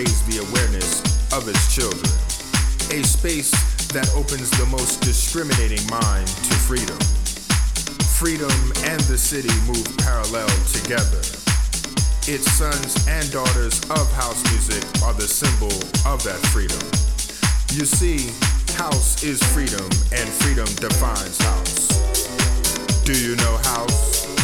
raise the awareness of its children. A space that opens the most discriminating mind to freedom. Freedom and the city move parallel together. Its sons and daughters of house music are the symbol of that freedom. You see, house is freedom, and freedom defines house. Do you know house?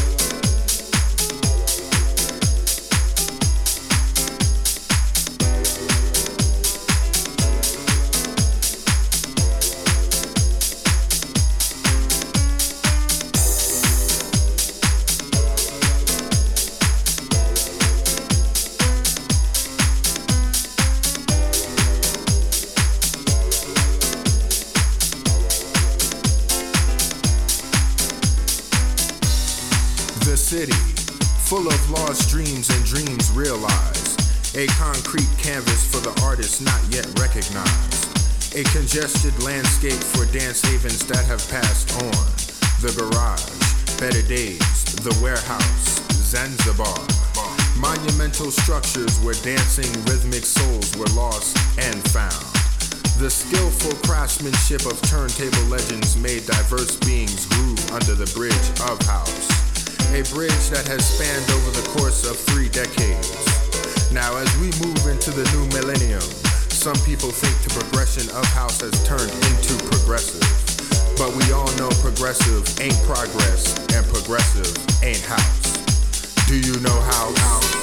A concrete canvas for the artist not yet recognized. A congested landscape for dance havens that have passed on. The garage, better days, the warehouse, Zanzibar. Monumental structures where dancing rhythmic souls were lost and found. The skillful craftsmanship of turntable legends made diverse beings groove under the bridge of house a bridge that has spanned over the course of three decades. Now, as we move into the new millennium, some people think the progression of house has turned into progressive. But we all know progressive ain't progress, and progressive ain't house. Do you know how? house?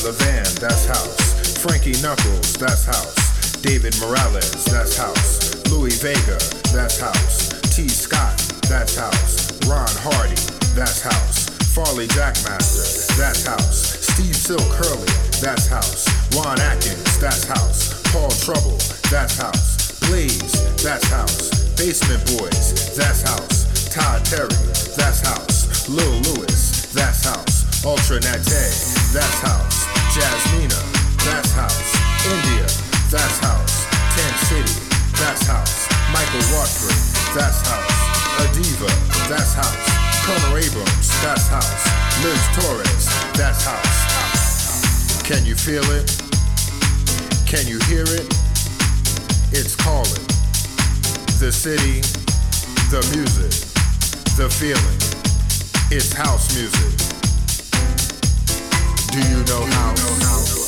The Van, that's house. Frankie Knuckles, that's house. David Morales, that's house. Louie Vega, that's house. Tee Scott, that's house. Ron Hardy, that's house. Farley Jackmaster, that's house. Steve Silk Hurley, that's house. Juan Atkins, that's house. Paul Trouble, that's house. Blaze, that's house. Basement Boys, that's house. Todd Terry, that's house. Lil Louis, that's house. Ultra Nate, that's house. Jasmina, that's house. India, that's house. Ten City, that's house. Michael Watford, that's house. Adeva, that's house. Colonel Abrams, that's house. Liz Torres, that's house. Can you feel it? Can you hear it? It's calling. The city, the music, the feeling. It's house music. Do you know how?